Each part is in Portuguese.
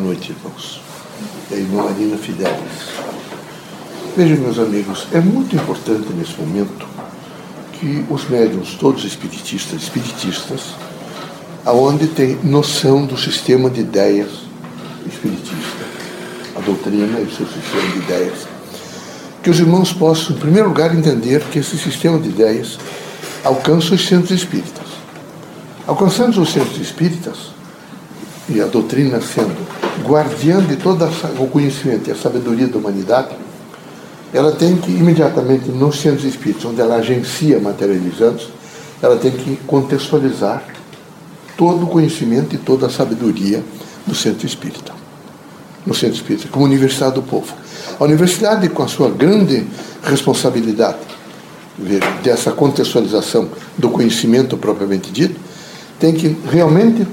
Noite, irmãos. É a irmã Marina Fidelis. Vejam, meus amigos, é muito importante nesse momento que os médiums, todos espiritistas, espiritistas, aonde tem noção do sistema de ideias espiritista, a doutrina e o seu sistema de ideias, que os irmãos possam, em primeiro lugar, entender que esse sistema de ideias alcança os centros espíritas. Alcançando os centros espíritas, e a doutrina sendo guardiã de todo o conhecimento e a sabedoria da humanidade, ela tem que, imediatamente, nos centros espíritas, onde ela agencia materializantes, ela tem que contextualizar todo o conhecimento e toda a sabedoria do centro espírita. No centro espírita, como Universidade do Povo. A universidade, com a sua grande responsabilidade dessa contextualização do conhecimento propriamente dito, tem que realmente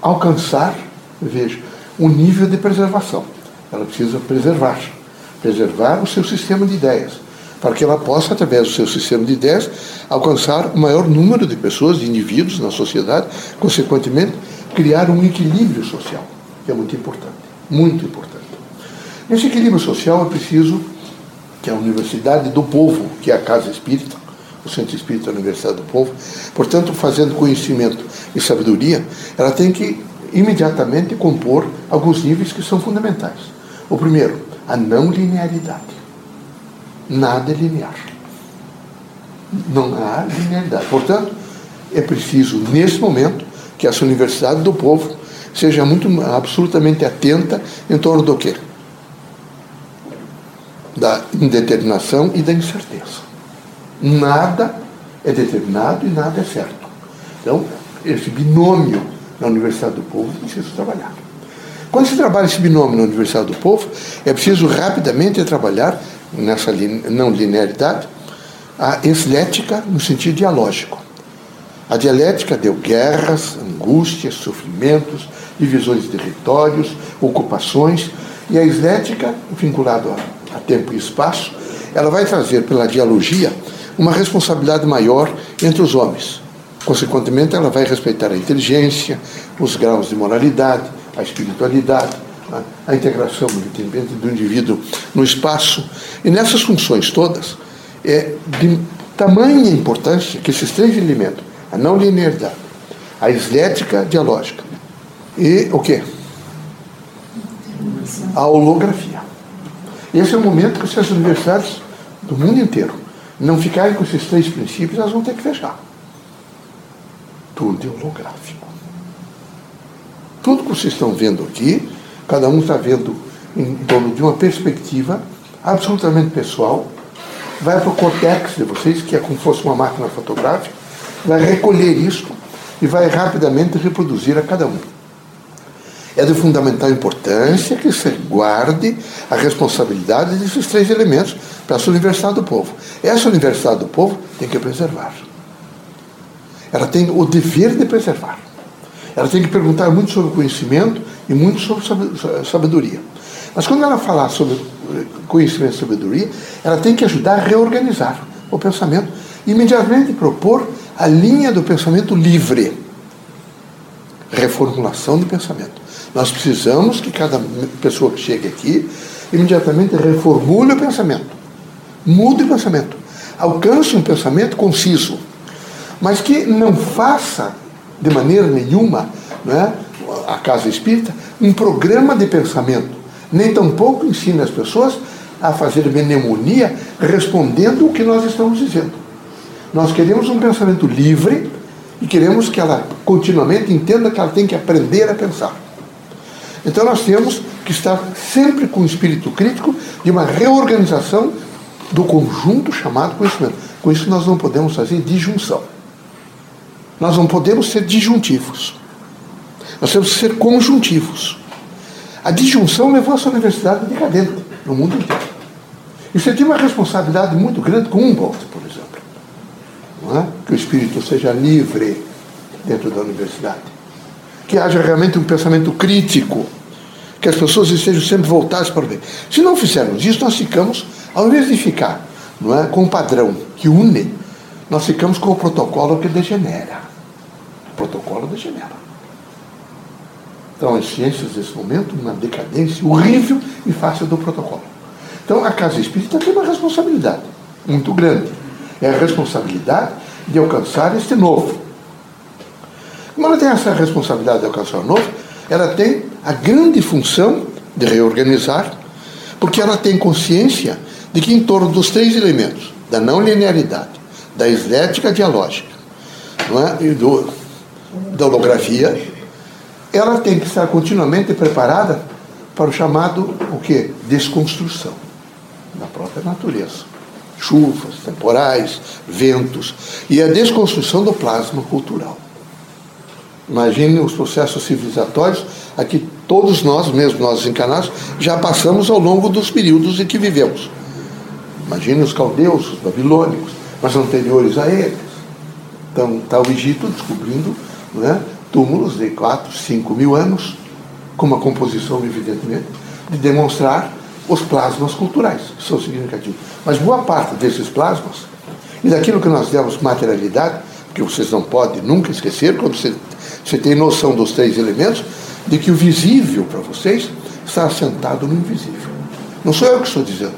alcançar, veja, um nível de preservação. Ela precisa preservar, preservar o seu sistema de ideias, para que ela possa, através do seu sistema de ideias, alcançar o maior número de pessoas, de indivíduos na sociedade, consequentemente, criar um equilíbrio social, que é muito importante, muito importante. Nesse equilíbrio social é preciso que a Universidade do Povo, que é a Casa Espírita, o Centro Espírita da Universidade do Povo, portanto, fazendo conhecimento e sabedoria, ela tem que imediatamente compor alguns níveis que são fundamentais. O primeiro, a não linearidade. Nada é linear. Não há linearidade. Portanto, é preciso, nesse momento, que essa Universidade do Povo seja muito absolutamente atenta em torno do quê? Da indeterminação e da incerteza. Nada é determinado e nada é certo. Então, esse binômio na Universidade do Povo precisa trabalhar. Quando se trabalha esse binômio na Universidade do Povo, é preciso rapidamente trabalhar nessa não linearidade a eslética no sentido dialógico. A dialética deu guerras, angústias, sofrimentos, divisões de territórios, ocupações, e a eslética, vinculada a tempo e espaço, ela vai trazer pela dialogia uma responsabilidade maior entre os homens. Consequentemente, ela vai respeitar a inteligência, os graus de moralidade, a espiritualidade, a, integração do indivíduo no espaço. E nessas funções todas, é de tamanha importância que esses três elementos, a não linearidade, a eslética dialógica e o quê? A holografia. Esse é o momento que as universidades do mundo inteiro não ficarem com esses três princípios, elas vão ter que fechar. Tudo é holográfico. Tudo que vocês estão vendo aqui, cada um está vendo em torno de uma perspectiva absolutamente pessoal, vai para o cortex de vocês, que é como se fosse uma máquina fotográfica, vai recolher isso e vai rapidamente reproduzir a cada um. É de fundamental importância que se guarde a responsabilidade desses três elementos para essa Universidade do Povo. Essa Universidade do Povo tem que preservar. Ela tem o dever de preservar. Ela tem que perguntar muito sobre conhecimento e muito sobre sabedoria. Mas quando ela falar sobre conhecimento e sabedoria, ela tem que ajudar a reorganizar o pensamento e imediatamente propor a linha do pensamento livre. Reformulação do pensamento. Nós precisamos que cada pessoa que chegue aqui imediatamente reformule o pensamento, mude o pensamento, alcance um pensamento conciso, mas que não faça de maneira nenhuma né, a casa espírita um programa de pensamento, nem tampouco ensine as pessoas a fazer mnemonia respondendo o que nós estamos dizendo. Nós queremos um pensamento livre e queremos que ela continuamente entenda que ela tem que aprender a pensar. Então nós temos que estar sempre com o espírito crítico de uma reorganização do conjunto chamado conhecimento. Com isso nós não podemos fazer disjunção. Nós não podemos ser disjuntivos. Nós temos que ser conjuntivos. A disjunção levou essa universidade decadente no mundo inteiro. E você tem uma responsabilidade muito grande com Humboldt, por exemplo. Não é? Que o espírito seja livre dentro da universidade. Que haja realmente um pensamento crítico. Que as pessoas estejam sempre voltadas para o bem. Se não fizermos isso, nós ficamos, ao invés de ficar não é, com um padrão que une, nós ficamos com o protocolo que degenera. O protocolo degenera. Então, as ciências, nesse momento, uma decadência horrível em face do protocolo. Então, a casa espírita tem uma responsabilidade muito grande. É a responsabilidade de alcançar este novo. Como ela tem essa responsabilidade de alcançar o novo, ela tem a grande função de reorganizar, porque ela tem consciência de que em torno dos três elementos, da não linearidade, da estética dialógica é? e do, da holografia, ela tem que estar continuamente preparada para o chamado o quê? desconstrução da própria natureza. Chuvas, temporais, ventos e a desconstrução do plasma cultural. Imagine os processos civilizatórios a que todos nós, mesmo nós encarnados, já passamos ao longo dos períodos em que vivemos. Imagine os caldeus, os babilônicos, mas anteriores a eles. Então, está o Egito descobrindo né, túmulos de 4, 5 mil anos, com uma composição, evidentemente, de demonstrar os plasmas culturais, que são significativos. Mas boa parte desses plasmas, e daquilo que nós demos materialidade, que vocês não podem nunca esquecer, quando você, você tem noção dos três elementos, de que o visível para vocês está assentado no invisível. Não sou eu que estou dizendo.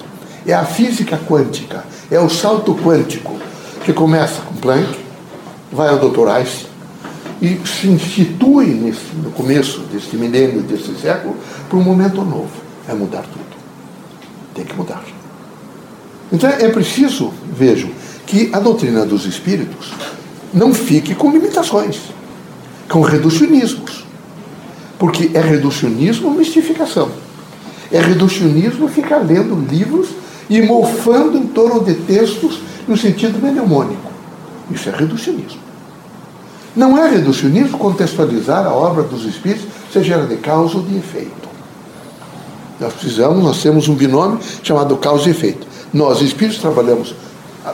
É a física quântica, é o salto quântico, que começa com Planck, vai ao Dr. Einstein, e se institui nesse, no começo deste milênio, desse século, para um momento novo. É mudar tudo. Tem que mudar. Então é preciso, vejam, que a doutrina dos espíritos não fique com limitações, com reducionismos. Porque é reducionismo mistificação. É reducionismo ficar lendo livros e mofando em torno de textos no sentido mnemônico. Isso é reducionismo. Não é reducionismo contextualizar a obra dos espíritos, seja ela de causa ou de efeito. Nós precisamos, nós temos um binômio chamado causa e efeito. Nós, espíritos, trabalhamos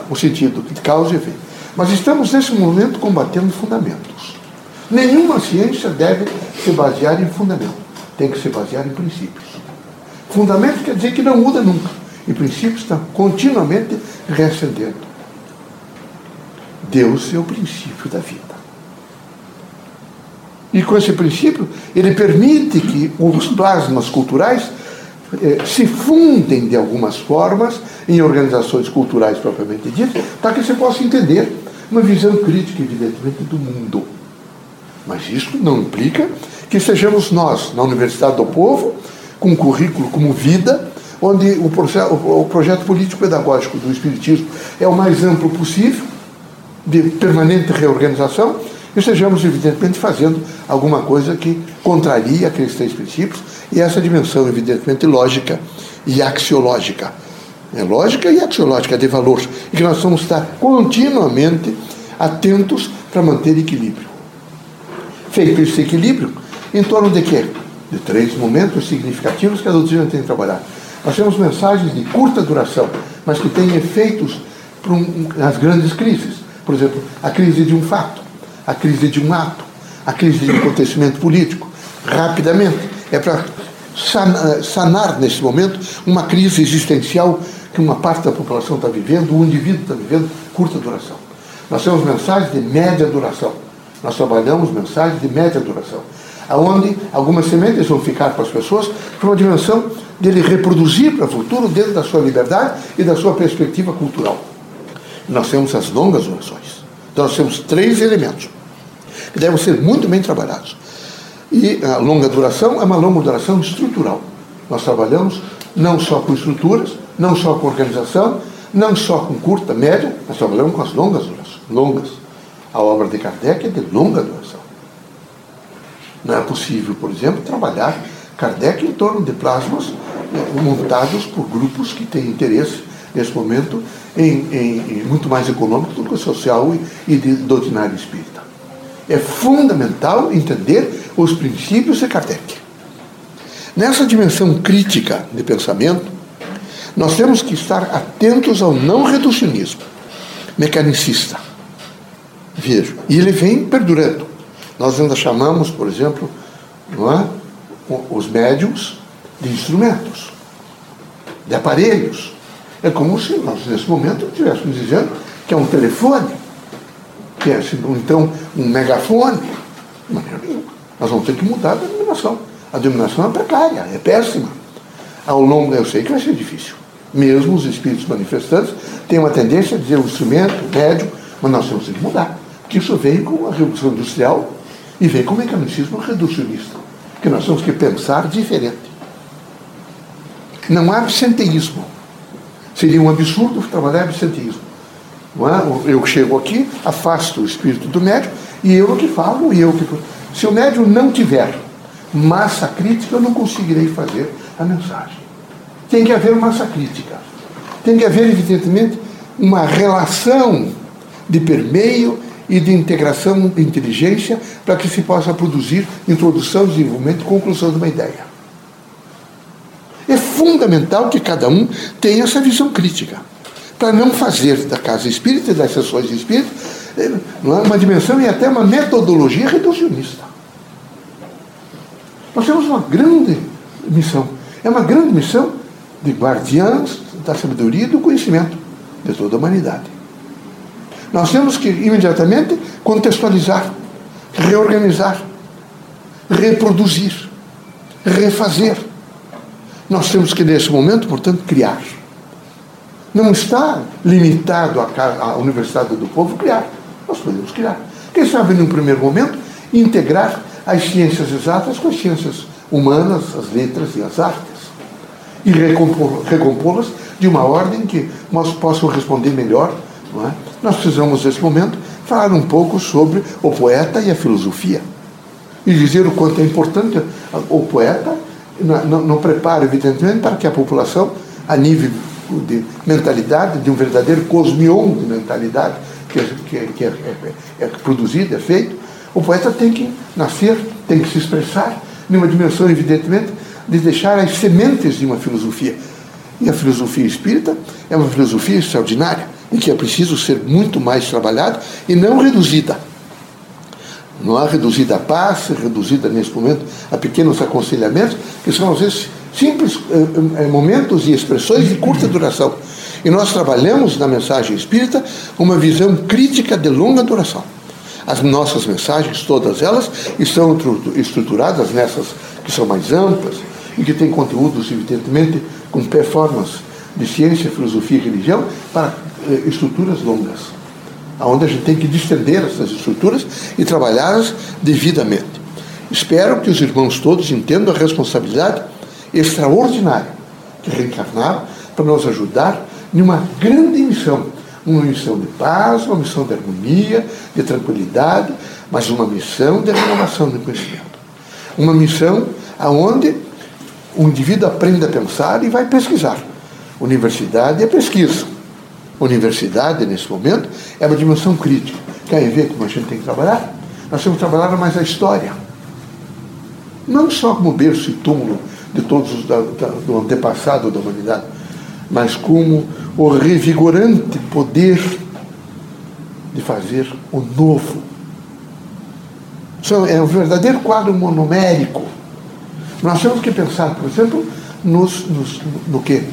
o sentido de causa e efeito. Mas estamos, nesse momento, combatendo fundamentos. Nenhuma ciência deve se basear em fundamento. Tem que se basear em princípios. Fundamento quer dizer que não muda nunca. E princípios estão continuamente reacendendo. Deus é o princípio da vida. E com esse princípio, ele permite que os plasmas culturais eh, se fundem de algumas formas em organizações culturais propriamente ditas, para que você possa entender uma visão crítica, evidentemente, do mundo. Mas isso não implica que sejamos nós, na Universidade do Povo, com um currículo como vida, onde o, processo, o projeto político-pedagógico do Espiritismo é o mais amplo possível, de permanente reorganização, e estejamos, evidentemente, fazendo alguma coisa que contraria aqueles três princípios e essa dimensão, evidentemente, lógica e axiológica. É lógica e axiológica de valor. E que nós vamos estar continuamente atentos para manter equilíbrio. Feito esse equilíbrio, em torno de quê? De três momentos significativos que a doutrina tem que trabalhar. Nós temos mensagens de curta duração, mas que têm efeitos nas grandes crises. Por exemplo, a crise de um fato a crise de um ato, a crise de um acontecimento político, rapidamente. É para sanar, nesse momento, uma crise existencial que uma parte da população está vivendo, o indivíduo está vivendo, curta duração. Nós temos mensagens de média duração. Nós trabalhamos mensagens de média duração, aonde algumas sementes vão ficar para as pessoas para uma dimensão dele reproduzir para o futuro dentro da sua liberdade e da sua perspectiva cultural. Nós temos as longas durações. Então nós temos três elementos que devem ser muito bem trabalhados. E a longa duração é uma longa duração estrutural. Nós trabalhamos não só com estruturas, não só com organização, não só com curta, média, nós trabalhamos com as longas durações. Longas. A obra de Kardec é de longa duração. Não é possível, por exemplo, trabalhar Kardec em torno de plasmas eh, montados por grupos que têm interesse, nesse momento, em, em, em muito mais econômico do que social e, e de doutrinário espírita. É fundamental entender os princípios de Kardec. Nessa dimensão crítica de pensamento, nós temos que estar atentos ao não reducionismo mecanicista. Vejo. E ele vem perdurando. Nós ainda chamamos, por exemplo, é? os médiums de instrumentos, de aparelhos. É como se nós, nesse momento, estivéssemos dizendo que é um telefone que é então um megafone. Nós vamos ter que mudar a denominação. A denominação é precária, é péssima. Ao longo, eu sei que vai ser difícil. Mesmo os espíritos manifestantes têm uma tendência a dizer o instrumento, o médium, mas nós temos que mudar. Porque isso veio com a Revolução Industrial e veio com o mecanicismo reducionista. Que nós temos que pensar diferente. Não há absenteísmo. Seria um absurdo trabalhar absenteísmo. É? Eu chego aqui, afasto o espírito do médium e eu que falo, e eu que. Se o médium não tiver massa crítica, eu não conseguirei fazer a mensagem. Tem que haver massa crítica. Tem que haver, evidentemente, uma relação de permeio e de integração de inteligência para que se possa produzir introdução, desenvolvimento e conclusão de uma ideia. É fundamental que cada um tenha essa visão crítica, para não fazer da casa espírita e das sessões espíritas eh, é uma dimensão e até uma metodologia reducionista. Nós temos uma grande missão. É uma grande missão de guardiãs da sabedoria e do conhecimento de toda a humanidade. Nós temos que imediatamente contextualizar, reorganizar, reproduzir, refazer. Nós temos que, nesse momento, portanto, criar. Não está limitado à Universidade do Povo criar. Nós podemos criar. Quem sabe, num primeiro momento, integrar as ciências exatas com as ciências humanas, as letras e as artes. E recompô-las de uma ordem que nós possam responder melhor. É? Nós precisamos, nesse momento, falar um pouco sobre o poeta e a filosofia. E dizer o quanto é importante o poeta não, prepara, evidentemente, para que a população, a nível de mentalidade, de um verdadeiro cosmion de mentalidade, que, que, que é, é, é, produzido, é feito, o poeta tem que nascer, tem que se expressar numa dimensão, evidentemente, de deixar as sementes de uma filosofia. E a filosofia espírita é uma filosofia extraordinária, em que é preciso ser muito mais trabalhada e não reduzida. Não há reduzida a paz, reduzida nesse momento a pequenos aconselhamentos, que são às vezes simples eh, eh, momentos e expressões de curta duração. E nós trabalhamos na mensagem espírita uma visão crítica de longa duração. As nossas mensagens, todas elas, estão estruturadas nessas que são mais amplas e que têm conteúdos, evidentemente, com performance de ciência, filosofia e religião para eh, estruturas longas, onde a gente tem que distender essas estruturas e trabalhá-las devidamente. Espero que os irmãos todos entendam a responsabilidade extraordinária que reencarnaram para nos ajudar em uma grande missão uma missão de paz, uma missão de harmonia, de tranquilidade, mas uma missão de renovação do conhecimento. Uma missão aonde o indivíduo aprende a pensar e vai pesquisar. Universidade é pesquisa. Universidade, nesse momento, é uma dimensão crítica. Quer ver como a gente tem que trabalhar? Nós temos que trabalhar mais a história. Não só como berço e túmulo de todos os da, da, do antepassado da humanidade, mas como o revigorante poder de fazer o novo. É um verdadeiro quadro monomérico. Nós temos que pensar, por exemplo, nos, nos, no que?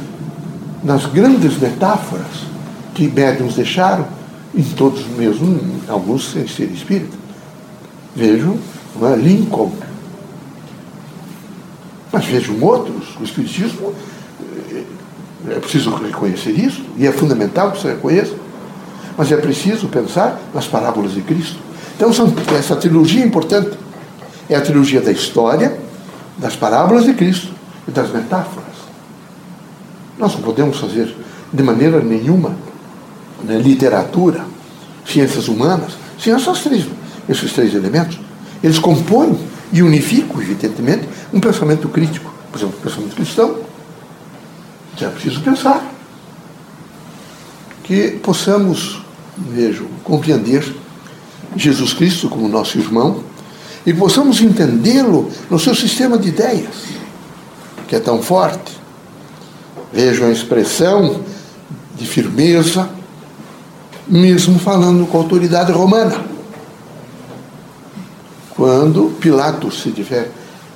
Nas grandes metáforas que médiums deixaram, em todos mesmo, alguns sem ser espírita. Vejam é? Lincoln. Mas vejam outros. O Espiritismo é preciso reconhecer isso, e é fundamental que você reconheça. Mas é preciso pensar nas parábolas de Cristo. Então, são, essa trilogia é importante. É a trilogia da história, das parábolas de Cristo e das metáforas. Nós não podemos fazer de maneira nenhuma né, literatura, ciências humanas, essas três, esses três elementos. Eles compõem e unificam, evidentemente, um pensamento crítico. Por exemplo, o pensamento cristão, é preciso pensar. Que possamos, vejo, compreender Jesus Cristo como nosso irmão e possamos entendê-lo no seu sistema de ideias, que é tão forte. Vejam a expressão de firmeza, mesmo falando com a autoridade romana. Quando Pilatos se tiver,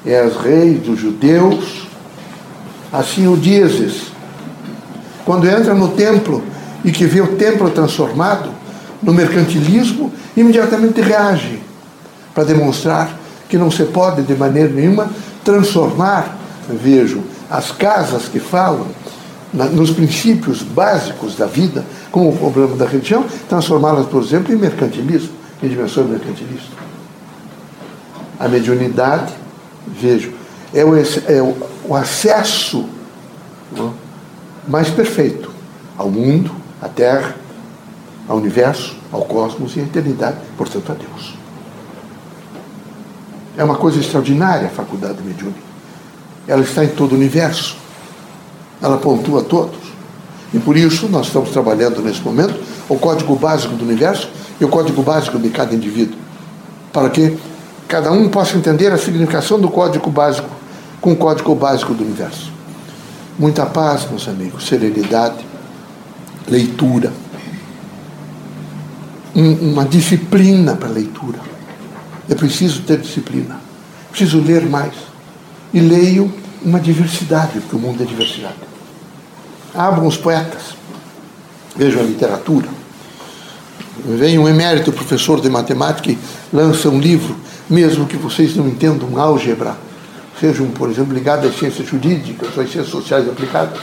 és rei dos judeus, assim o dizes. Quando entra no templo e que vê o templo transformado no mercantilismo, imediatamente reage para demonstrar que não se pode de maneira nenhuma transformar, vejo, as casas que falam na, nos princípios básicos da vida, como o problema da religião, transformá-las, por exemplo, em mercantilismo, em dimensões mercantilistas. A mediunidade, vejo, é o, é o, o acesso não, mais perfeito ao mundo, à Terra, ao universo, ao cosmos e à eternidade, portanto a Deus. É uma coisa extraordinária a faculdade mediúnica. Ela está em todo o universo. Ela pontua todos. E por isso nós estamos trabalhando nesse momento o código básico do universo e o código básico de cada indivíduo. Para que cada um possa entender a significação do código básico com o código básico do universo. Muita paz, meus amigos, serenidade, leitura, um, uma disciplina para a leitura. É preciso ter disciplina. Preciso ler mais. E leio uma diversidade, porque o mundo é diversidade. Abram os poetas, vejam a literatura. Vem um emérito professor de matemática e lança um livro, mesmo que vocês não entendam álgebra, sejam, por exemplo, ligados às ciências jurídicas ou às ciências sociais aplicadas,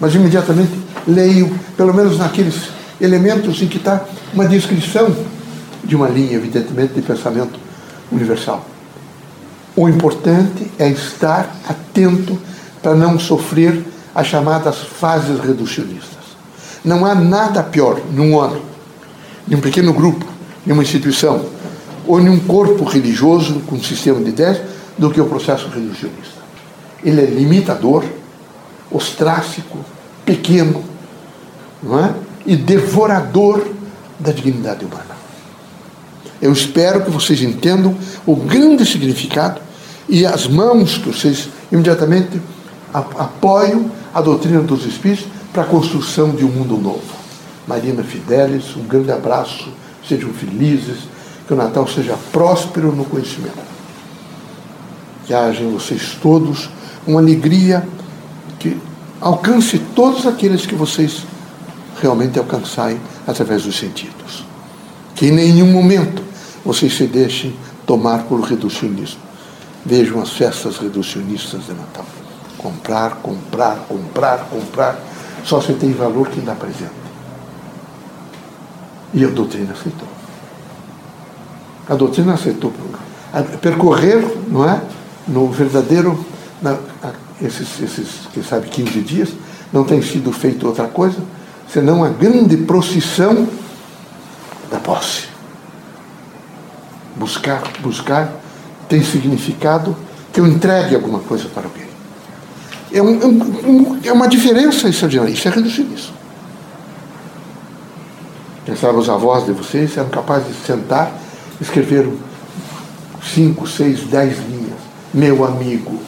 mas imediatamente leio, pelo menos naqueles elementos em que está uma descrição de uma linha, evidentemente, de pensamento universal. O importante é estar atento para não sofrer as chamadas fases reducionistas. Não há nada pior num homem, num pequeno grupo, numa instituição ou num corpo religioso com um sistema de ideias do que o processo reducionista. Ele é limitador, ostrácico, pequeno, não é? e devorador da dignidade humana. Eu espero que vocês entendam o grande significado e as mãos que vocês imediatamente apoiam a doutrina dos Espíritos para a construção de um mundo novo. Marina Fidelis, um grande abraço, sejam felizes, que o Natal seja próspero no conhecimento. Que haja em vocês todos uma alegria que alcance todos aqueles que vocês realmente alcançarem através dos sentidos. Que em nenhum momento vocês se deixem tomar por reducionismo. Vejam as festas reducionistas de Natal. Comprar, comprar, comprar, comprar. Só se tem valor quem dá presente. E a doutrina aceitou. A doutrina aceitou. Percorrer, não é? No verdadeiro, na, esses, esses, quem sabe, 15 dias, não tem sido feito outra coisa senão a grande procissão da posse. Buscar, buscar tem significado que eu entregue alguma coisa para alguém. É, um, um, é uma diferença extraordinária. Isso é reducionismo. Quem sabe os avós de vocês eram capazes de sentar escrever cinco, seis, dez linhas. Meu amigo.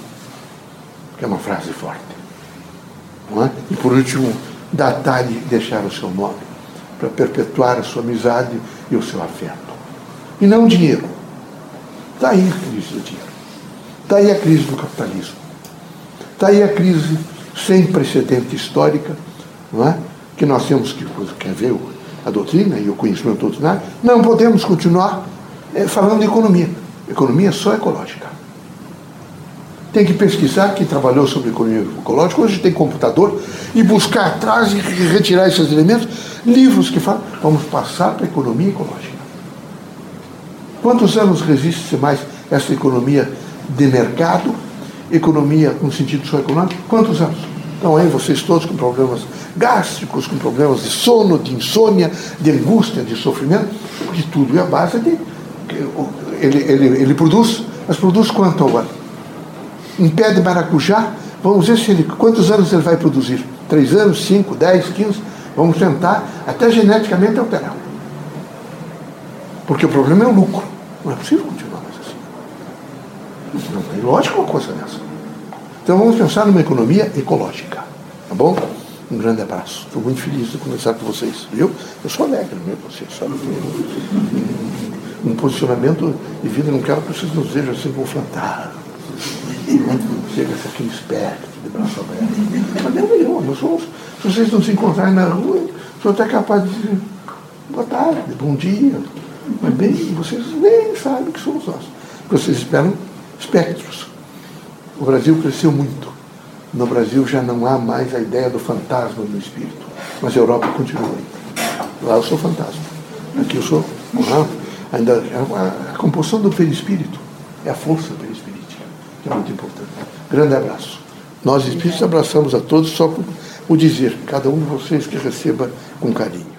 Que é uma frase forte. É? E por último, datar e deixar o seu nome, para perpetuar a sua amizade e o seu afeto. E não dinheiro. Está aí a crise do dinheiro. Está aí a crise do capitalismo. Está aí a crise sem precedente histórica, não é? que nós temos que, quer ver a doutrina e o conhecimento doutrinário, não podemos continuar é, falando de economia. Economia só ecológica. Tem que pesquisar, quem trabalhou sobre economia ecológica, hoje tem computador, e buscar atrás e retirar esses elementos, livros que falam, vamos passar para a economia ecológica. Quantos anos resiste mais essa economia de mercado, economia no sentido só econômico? Quantos anos? Então aí vocês todos com problemas gástricos, com problemas de sono, de insônia, de angústia, de sofrimento, de tudo. E a base de. Ele, ele, ele produz, mas produz quanto ano? um pé de maracujá, vamos ver se ele, quantos anos ele vai produzir. Três anos, cinco, dez, quinze. Vamos tentar até geneticamente alterar. Porque o problema é o lucro. Não é possível continuar mais assim. Não tem lógica uma coisa dessa. Então vamos pensar numa economia ecológica. Tá bom? Um grande abraço. Estou muito feliz de conversar com vocês. Viu? Eu sou alegre, meu, vocês sabem. Um posicionamento de vida, não quero que vocês nos vejam assim confrontados chega aquele esperto, de braço aberto. Mas não se vocês não se encontrarem na rua, senhor está capaz de dizer boa tarde, bom dia, mas bem, vocês nem sabem que somos nós. Vocês esperam? Espectros. O Brasil cresceu muito. No Brasil já não há mais a ideia do fantasma do espírito. Mas a Europa continua. Lá eu sou fantasma. Aqui eu sou. ainda, a, a composição do perispírito é a força perispirítica, que é muito importante. Grande abraço. Nós espíritos abraçamos a todos só por o dizer, cada um de vocês que receba com carinho.